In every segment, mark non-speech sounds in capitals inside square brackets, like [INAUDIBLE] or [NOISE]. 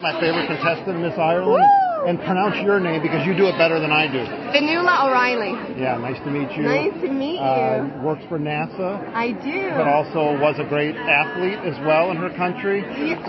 My favorite contestant, Miss Ireland. Woo! And pronounce your name because you do it better than I do. Fionnghuala O'Reilly. Yeah, nice to meet you. Nice to meet Uh, you. works for NASA, I do. but also was a great athlete as well in her country.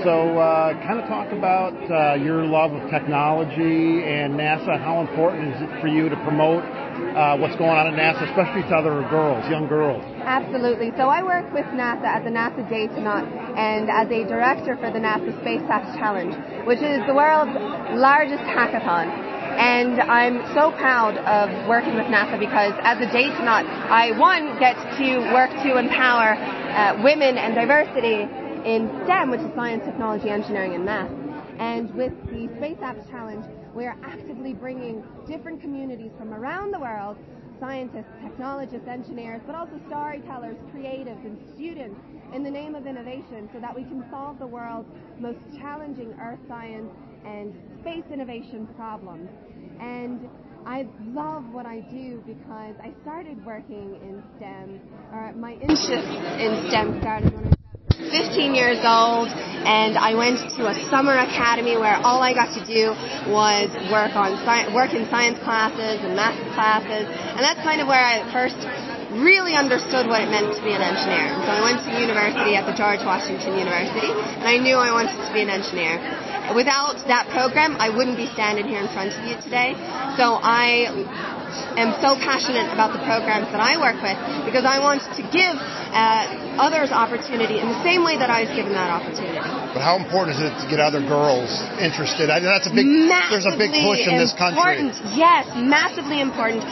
So, uh, kind of talk about uh, your love of technology and NASA. How important is it for you to promote uh, what's going on at NASA, especially to other girls, young girls? Absolutely. So I work with NASA at the NASA Datanaut and as a director for the NASA Space Apps Challenge, which is the world's largest hackathon. And I'm so proud of working with NASA because as a Datanaut, I one get to work to empower uh, women and diversity in STEM, which is science, technology, engineering, and math. And with the Space Apps Challenge, we are actively bringing different communities from around the world scientists, technologists, engineers, but also storytellers, creatives, and students in the name of innovation so that we can solve the world's most challenging earth science and space innovation problems. And I love what I do because I started working in STEM, or my interest in STEM started when I was 15 years old and I went to a summer academy where all I got to do was work on sci- work in science classes and math classes and that's kind of where I first really understood what it meant to be an engineer. So I went to university at the George Washington University and I knew I wanted to be an engineer. Without that program, I wouldn't be standing here in front of you today. So I am so passionate about the programs that I work with because I want to give uh, others opportunity in the same way that I was given that opportunity. But how important is it to get other girls interested? I, that's a big. there's a big push in this country. Important. Yes, massively important.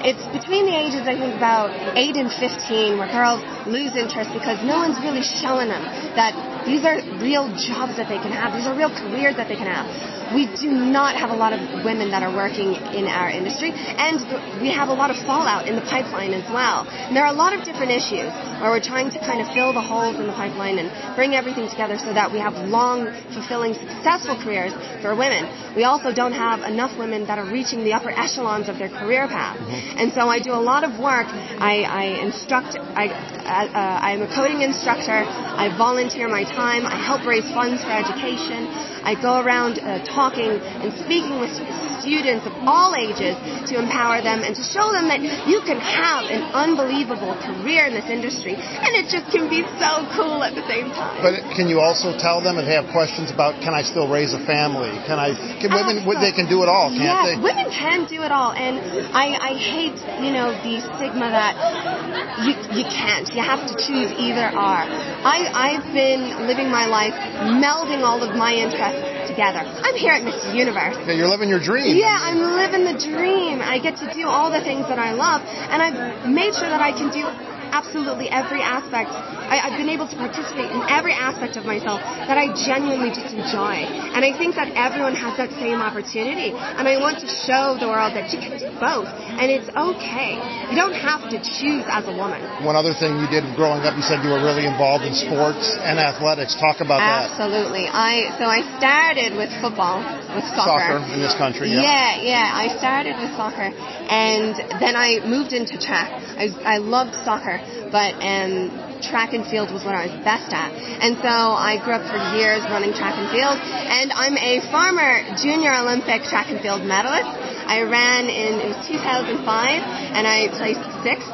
It's between the ages, I think, about 8 and 15 where girls lose interest because no one's really showing them that these are real jobs that they can have. These are real careers that they can have. We do not have a lot of women that are working in our industry, and we have a lot of fallout in the pipeline as well. And there are a lot of different issues where we're trying to kind of fill the holes in the pipeline and bring everything together so that we have long, fulfilling, successful careers for women. We also don't have enough women that are reaching the upper echelons of their career path. And so I do a lot of work. I, I instruct, I, uh, I'm a coding instructor. I volunteer my time. I help raise funds for education. I go around uh, talking and speaking with students of all ages to empower them and to show them that you can have an unbelievable career in this industry and it just can be so cool at the same time. But can you also tell them if they have questions about can I still raise a family? Can I? Can women? Oh, Absolutely. They can do it all, can't yes, they? women can do it all, and I, I hate you know the stigma that you you can't. You have to choose either or. I I've been living my life melding all of my interests together. I'm here at Miss Universe. Yeah, you're living your dream. Yeah, I'm living the dream. I get to do all the things that I love, and I've made sure that I can do absolutely every aspect. I, I've been able to participate in every aspect of myself that I genuinely just enjoy. And I think that everyone has that same opportunity. And I want to show the world that you can do both. And it's okay. You don't have to choose as a woman. One other thing you did growing up, you said you were really involved in sports and athletics. Talk about that. Absolutely. I so I started with football, with Soccer in this country. Yeah. Yeah, yeah. I started with soccer, and then I moved into track. I, I loved soccer, but um, track and field was what I was best at. And so I grew up for years running track and field, and I'm a former junior Olympic track and field medalist. I ran in it was 2005, and I placed sixth.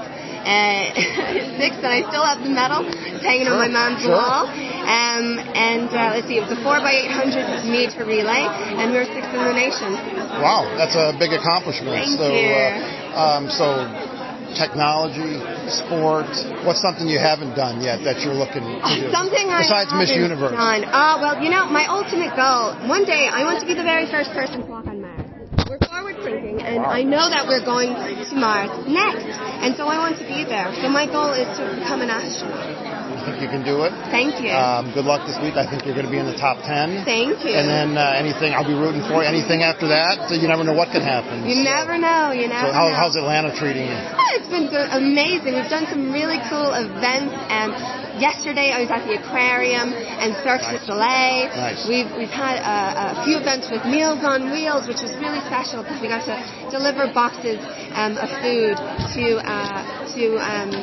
Uh, [LAUGHS] sixth, and I still have the medal. It's hanging on my mom's sure. wall. Um, and uh, let's see, it was a 4 by 800 meter relay, and we were sixth in the nation. Wow, that's a big accomplishment. Thank so, you. Uh, um, so technology, sports. What's something you haven't done yet that you're looking to do? Something I besides Miss haven't Universe. Done. Uh, well, you know, my ultimate goal, one day I want to be the very first person to walk on Mars. We're forward thinking, and I know that we're going to Mars next, and so I want to be there. So my goal is to become an astronaut. You think you can do it? Thank you. Um, good luck this week. I think you're going to be in the top ten. Thank you. And then uh, anything, I'll be rooting for you. Anything after that, so you never know what can happen. you never know. You never So how, know. how's Atlanta treating you? Oh, [LAUGHS] It's been do- amazing. We've done some really cool events. And yesterday I was at the aquarium and Cirque du Nice. Soleil. Nice. We've we've had a, a few events with Meals on Wheels, which was really special because we got to deliver boxes um, of food to uh, to um,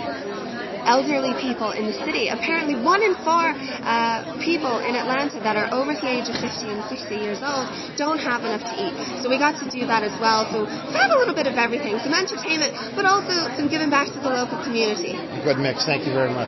elderly people in the city. Apparently, one in four uh, people in Atlanta that are over the age of 50 and 60 years old don't have enough to eat. So we got to do that as well. So we had a little bit of everything, some entertainment, but also some giving back to the local community. Good mix. Thank you very much.